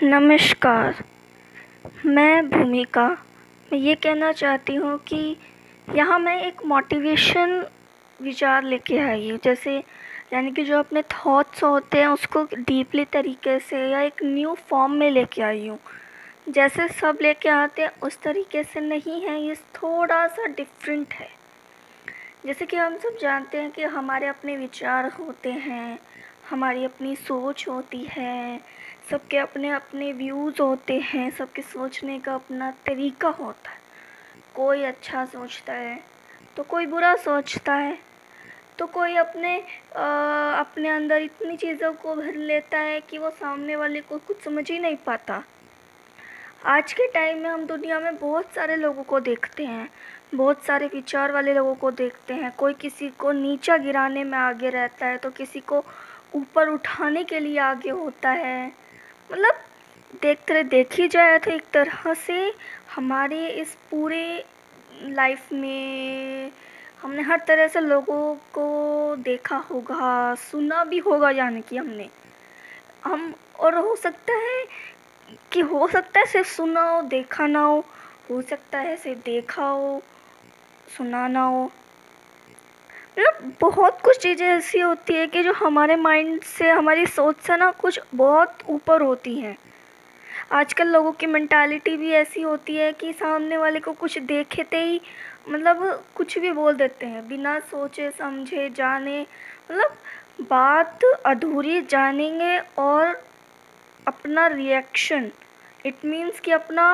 नमस्कार। मैं भूमिका। मैं ये कहना चाहती हूँ कि यहाँ मैं एक मोटिवेशन विचार लेके आई हूँ। जैसे यानी कि जो अपने थॉट्स होते हैं, उसको डीपली तरीके से या एक न्यू फॉर्म में लेके आई हूँ। जैसे सब लेके आते हैं, उस तरीके से नहीं है, ये थोड़ा सा डिफरेंट है। जैसे कि हम सब जानते हैं कि हमारे अपने विचार होते हैं, हमारी अपनी सोच होती है सबके अपने अपने व्यूज़ होते हैं सबके सोचने का अपना तरीका होता है। कोई अच्छा सोचता है तो कोई बुरा सोचता है तो कोई अपने आ, अपने अंदर इतनी चीज़ों को भर लेता है कि वो सामने वाले को कुछ समझ ही नहीं पाता। आज के टाइम में हम दुनिया में बहुत सारे लोगों को देखते हैं बहुत सारे विचार वाले लोगों को देखते हैं। कोई किसी को नीचा गिराने में आगे रहता है तो किसी को ऊपर उठाने के लिए आगे होता है। मतलब देख देखते देखी जाए तो एक तरह से हमारे इस पूरे लाइफ में हमने हर तरह से लोगों को देखा होगा, सुना भी होगा यानी कि हमने। हम, और हो सकता है कि हो सकता है सिर्फ़ सुना हो, देखा ना हो हो सकता है सिर्फ़ देखा हो, सुना ना हो। मतलब बहुत कुछ चीज़ें ऐसी होती है कि जो हमारे माइंड से, हमारी सोच से ना कुछ बहुत ऊपर होती हैं। आजकल लोगों की मैंटालिटी भी ऐसी होती है कि सामने वाले को कुछ देखते ही मतलब कुछ भी बोल देते हैं, बिना सोचे, समझे, जाने। मतलब बात अधूरी जानेंगे और अपना रिएक्शन इट मीन्स कि अपना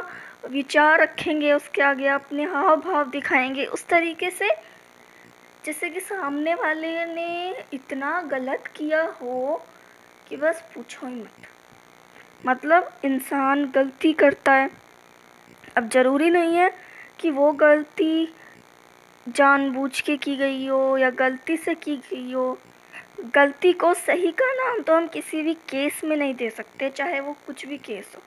विचार रखेंगे, उसके आगे अपने हाव भाव दिखाएँगे। उस तरीके से जैसे कि सामने वाले ने इतना गलत किया हो कि बस पूछो ही मत। मतलब इंसान गलती करता है। अब ज़रूरी नहीं है कि वो गलती जानबूझ के की गई हो या गलती से की गई हो। गलती को सही का नाम तो हम किसी भी केस में नहीं दे सकते, चाहे वो कुछ भी केस हो।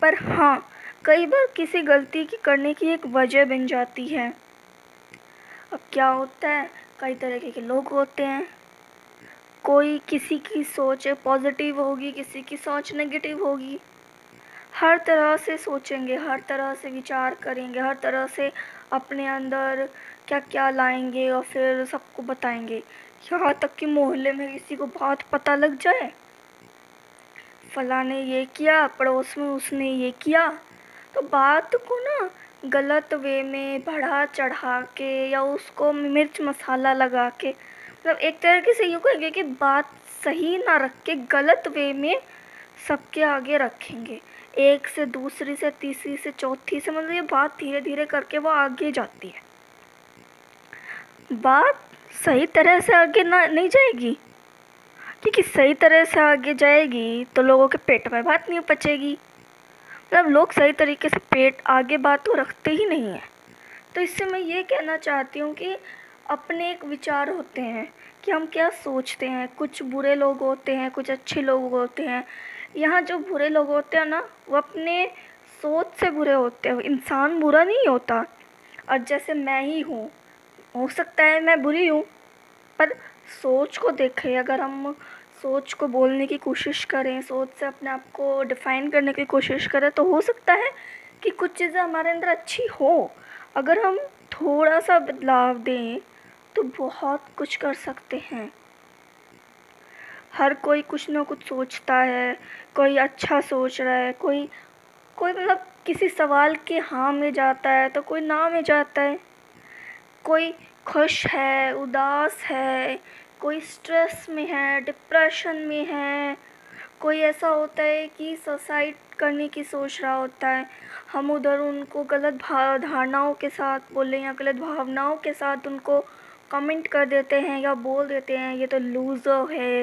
पर हाँ कई बार किसी गलती की करने की एक वजह बन जाती है। अब क्या होता है? कई तरीके के लोग होते हैं। कोई किसी की सोच पॉजिटिव होगी, किसी की सोच नेगेटिव होगी। हर तरह से सोचेंगे, हर तरह से विचार करेंगे, हर तरह से अपने अंदर क्या क्या लाएँगे और फिर सबको बताएँगे। यहाँ तक कि मोहल्ले में किसी को बात पता लग जाए। फला ने ये किया, पड़ोस में उसने ये किया। तो बात को ना गलत वे में बढ़ा चढ़ा के या उसको मिर्च मसाला लगा के मतलब एक तरीके से यूँ कहेंगे कि बात सही ना रख के गलत वे में सबके आगे रखेंगे। एक से दूसरी से तीसरी से चौथी से मतलब ये बात धीरे धीरे करके वो आगे जाती है। बात सही तरह से आगे ना, नहीं जाएगी? क्योंकि सही तरह से आगे जाएगी तो लोगों के पेट में बात नहीं पचेगी। मतलब लोग सही तरीके से पेट आगे बात तो रखते ही नहीं हैं। तो इससे मैं ये कहना चाहती हूँ कि अपने एक विचार होते हैं कि हम क्या सोचते हैं। कुछ बुरे लोग होते हैं, कुछ अच्छे लोग होते हैं। यहाँ जो बुरे लोग होते हैं ना, वो अपने सोच से बुरे होते हैं। इंसान बुरा नहीं होता। और जैसे मैं ही हूँ, हो सकता है मैं बुरी हूँ, पर सोच को देखें। अगर हम सोच को बोलने की कोशिश करें, सोच से अपने आप को डिफ़ाइन करने की कोशिश करें तो हो सकता है कि कुछ चीज़ें हमारे अंदर अच्छी हो। अगर हम थोड़ा सा बदलाव दें तो बहुत कुछ कर सकते हैं। हर कोई कुछ ना कुछ सोचता है, कोई अच्छा सोच रहा है, कोई कोई मतलब किसी सवाल के हाँ में जाता है तो कोई ना में जाता है। कोई खुश है, उदास है कोई स्ट्रेस में है, डिप्रेशन में है, कोई ऐसा होता है कि सुसाइड करने की सोच रहा होता है। हम उधर उनको गलत धारणाओं के साथ बोलें या गलत भावनाओं के साथ उनको कमेंट कर देते हैं या बोल देते हैं, ये तो लूज़र है।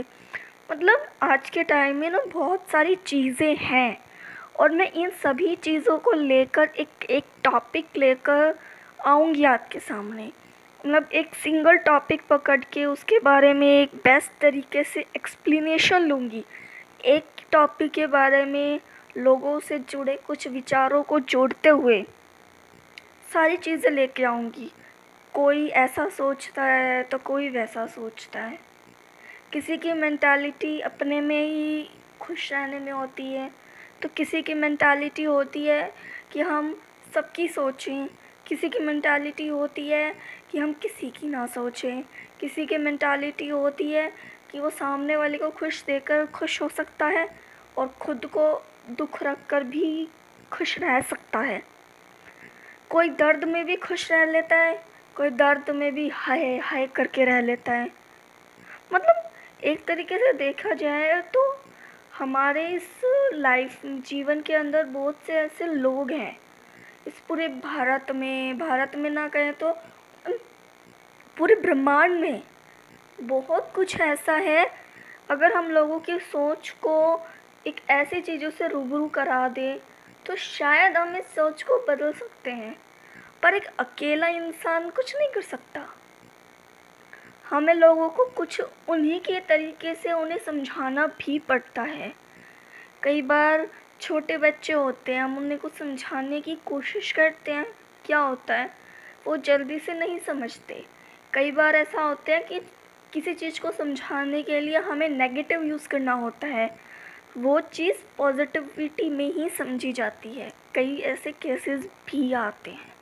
मतलब आज के टाइम में ना बहुत सारी चीज़ें हैं और मैं इन सभी चीज़ों को लेकर एक एक टॉपिक लेकर आऊँगी आपके सामने। मतलब एक सिंगल टॉपिक पकड़ के उसके बारे में एक बेस्ट तरीके से एक्सप्लेनेशन लूँगी। एक टॉपिक के बारे में लोगों से जुड़े कुछ विचारों को जोड़ते हुए सारी चीज़ें लेके आऊँगी। कोई ऐसा सोचता है तो कोई वैसा सोचता है। किसी की मैंटालिटी अपने में ही खुश रहने में होती है तो किसी की मैंटालिटी होती है कि हम सबकी सोचें। किसी की मैंटालिटी होती है कि हम किसी की ना सोचें। किसी की मैंटालिटी होती है कि वो सामने वाले को खुश देकर खुश हो सकता है और ख़ुद को दुख रख कर भी खुश रह सकता है। कोई दर्द में भी खुश रह लेता है, कोई दर्द में भी हाय हाय करके रह लेता है। मतलब एक तरीके से देखा जाए तो हमारे इस लाइफ जीवन के अंदर बहुत से ऐसे लोग हैं। इस पूरे भारत में भारत में ना कहें तो पूरे ब्रह्मांड में बहुत कुछ ऐसा है। अगर हम लोगों की सोच को एक ऐसी चीज़ों से रूबरू करा दे तो शायद हम इस सोच को बदल सकते हैं। पर एक अकेला इंसान कुछ नहीं कर सकता। हमें लोगों को कुछ उन्हीं के तरीके से उन्हें समझाना भी पड़ता है। कई बार छोटे बच्चे होते हैं, हम उन्हें कुछ समझाने की कोशिश करते हैं। क्या होता है? वो जल्दी से नहीं समझते। कई बार ऐसा होता है कि किसी चीज़ को समझाने के लिए हमें नेगेटिव यूज़ करना होता है। वो चीज़ पॉजिटिविटी में ही समझी जाती है। कई ऐसे केसेस भी आते हैं।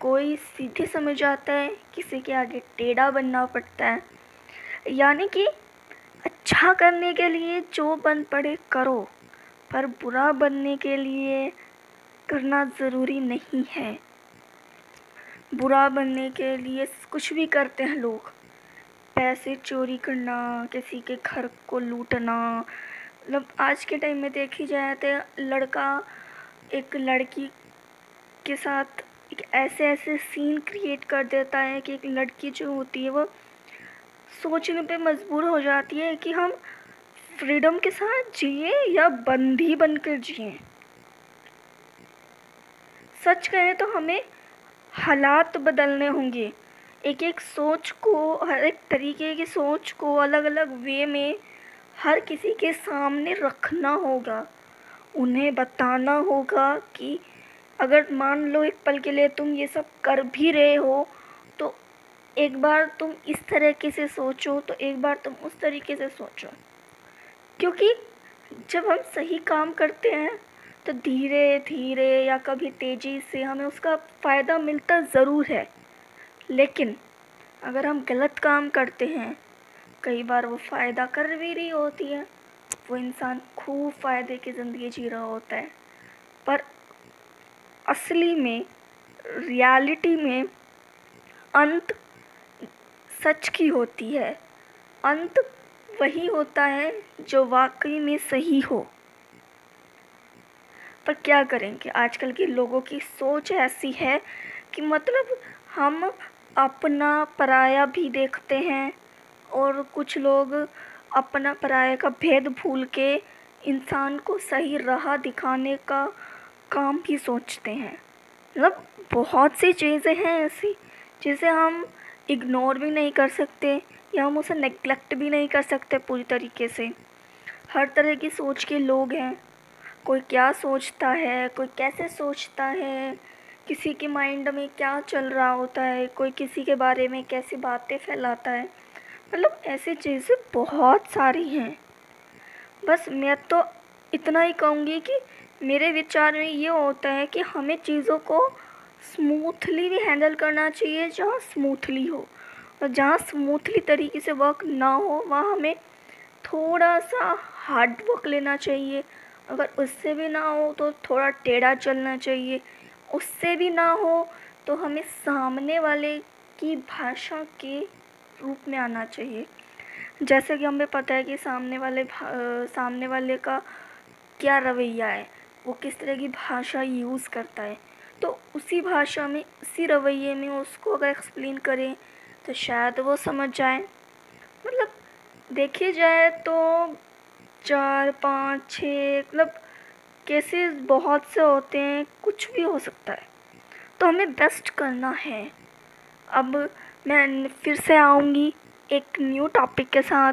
कोई सीधे समझ आता है, किसी के आगे टेढ़ा बनना पड़ता है। यानी कि अच्छा करने के लिए जो बन पड़े करो, पर बुरा बनने के लिए करना ज़रूरी नहीं है। बुरा बनने के लिए कुछ भी करते हैं लोग। पैसे चोरी करना, किसी के घर को लूटना। मतलब आज के टाइम में देखी जाए तो लड़का, एक लड़की के साथ एक ऐसे ऐसे सीन क्रिएट कर देता है कि एक लड़की जो होती है वो सोचने पे मजबूर हो जाती है कि हम फ्रीडम के साथ जिए या बंदी बनकर जिए। सच कहें तो हमें हालात बदलने होंगे। एक एक सोच को, हर एक तरीके की सोच को अलग अलग वे में हर किसी के सामने रखना होगा। उन्हें बताना होगा कि अगर मान लो एक पल के लिए तुम ये सब कर भी रहे हो तो एक बार तुम इस तरीके से सोचो तो एक बार तुम उस तरीके से सोचो। क्योंकि जब हम सही काम करते हैं तो धीरे धीरे या कभी तेज़ी से हमें उसका फ़ायदा मिलता ज़रूर है। लेकिन अगर हम गलत काम करते हैं, कई बार वो फ़ायदा कर भी रही होती है। वो इंसान खूब फ़ायदे की ज़िंदगी जी रहा होता है। पर असली में, रियलिटी में अंत सच की होती है। अंत वही होता है जो वाकई में सही हो। पर क्या करेंगे? आजकल के लोगों की सोच ऐसी है कि मतलब हम अपना पराया भी देखते हैं और कुछ लोग अपना पराया का भेद भूल के इंसान को सही राह दिखाने का काम भी सोचते हैं। मतलब बहुत सी चीज़ें हैं ऐसी जिसे हम इग्नोर भी नहीं कर सकते या हम उसे नेग्लेक्ट भी नहीं कर सकते पूरी तरीके से। हर तरह की सोच के लोग हैं। कोई क्या सोचता है, कोई कैसे सोचता है, किसी के माइंड में क्या चल रहा होता है, कोई किसी के बारे में कैसी बातें फैलाता है। मतलब ऐसी चीज़ें बहुत सारी हैं। बस मैं तो इतना ही कहूँगी कि मेरे विचार में ये होता है कि हमें चीज़ों को स्मूथली भी हैंडल करना चाहिए, जहाँ स्मूथली हो। और जहाँ स्मूथली तरीके से वर्क ना हो, वहाँ हमें थोड़ा सा हार्ड वर्क लेना चाहिए। अगर उससे भी ना हो तो थोड़ा टेढ़ा चलना चाहिए। उससे भी ना हो तो हमें सामने वाले की भाषा के रूप में आना चाहिए। जैसे कि हमें पता है कि सामने वाले सामने वाले का क्या रवैया है, वो किस तरह की भाषा यूज़ करता है। तो उसी भाषा में, उसी रवैये में उसको अगर एक्सप्लेन करें तो शायद वो समझ जाए। मतलब देखी जाए तो चार, पाँच, छः मतलब केसेस बहुत से होते हैं, कुछ भी हो सकता है। तो हमें बेस्ट करना है। अब मैं फिर से आऊँगी एक न्यू टॉपिक के साथ,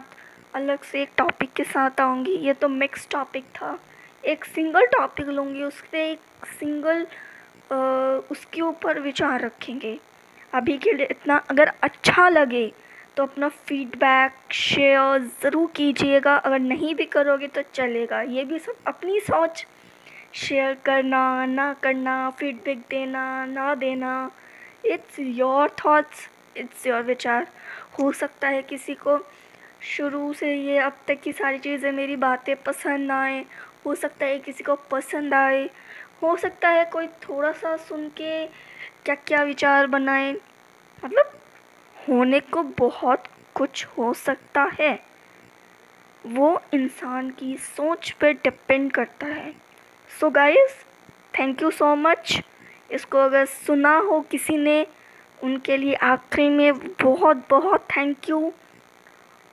अलग से एक टॉपिक के साथ आऊँगी। ये तो मिक्स टॉपिक था। एक सिंगल टॉपिक लूँगी उस पर एक सिंगल उसके ऊपर विचार रखेंगे। अभी के लिए इतना, अगर अच्छा लगे तो अपना फीडबैक शेयर ज़रूर कीजिएगा। अगर नहीं भी करोगे तो चलेगा। ये भी सब अपनी सोच। शेयर करना, ना करना फीडबैक देना, ना देना। It's your thoughts it's your विचार। हो सकता है किसी को शुरू से ये अब तक की सारी चीज़ें मेरी बातें पसंद आए। हो सकता है किसी को पसंद आए। हो सकता है कोई थोड़ा सा सुन के क्या क्या विचार बनाए। मतलब होने को बहुत कुछ हो सकता है। वो इंसान की सोच पर डिपेंड करता है। So guys thank you so much इसको अगर सुना हो किसी ने, उनके लिए आखिरी में बहुत बहुत थैंक यू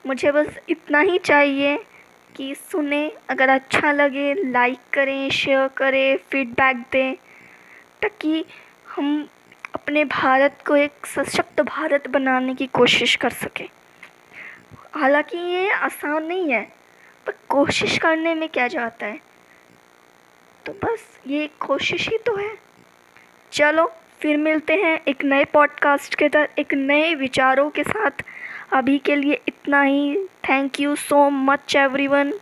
मुझे बस इतना ही चाहिए कि सुने, अगर अच्छा लगे लाइक करें शेयर करें फीडबैक दें, ताकि हम अपने भारत को एक सशक्त भारत बनाने की कोशिश कर सकें। हालाँकि ये आसान नहीं है, पर कोशिश करने में क्या जाता है? तो बस ये कोशिश ही तो है। चलो, फिर मिलते हैं एक नए पॉडकास्ट के तरह एक नए विचारों के साथ। अभी के लिए इतना ही। Thank you so much everyone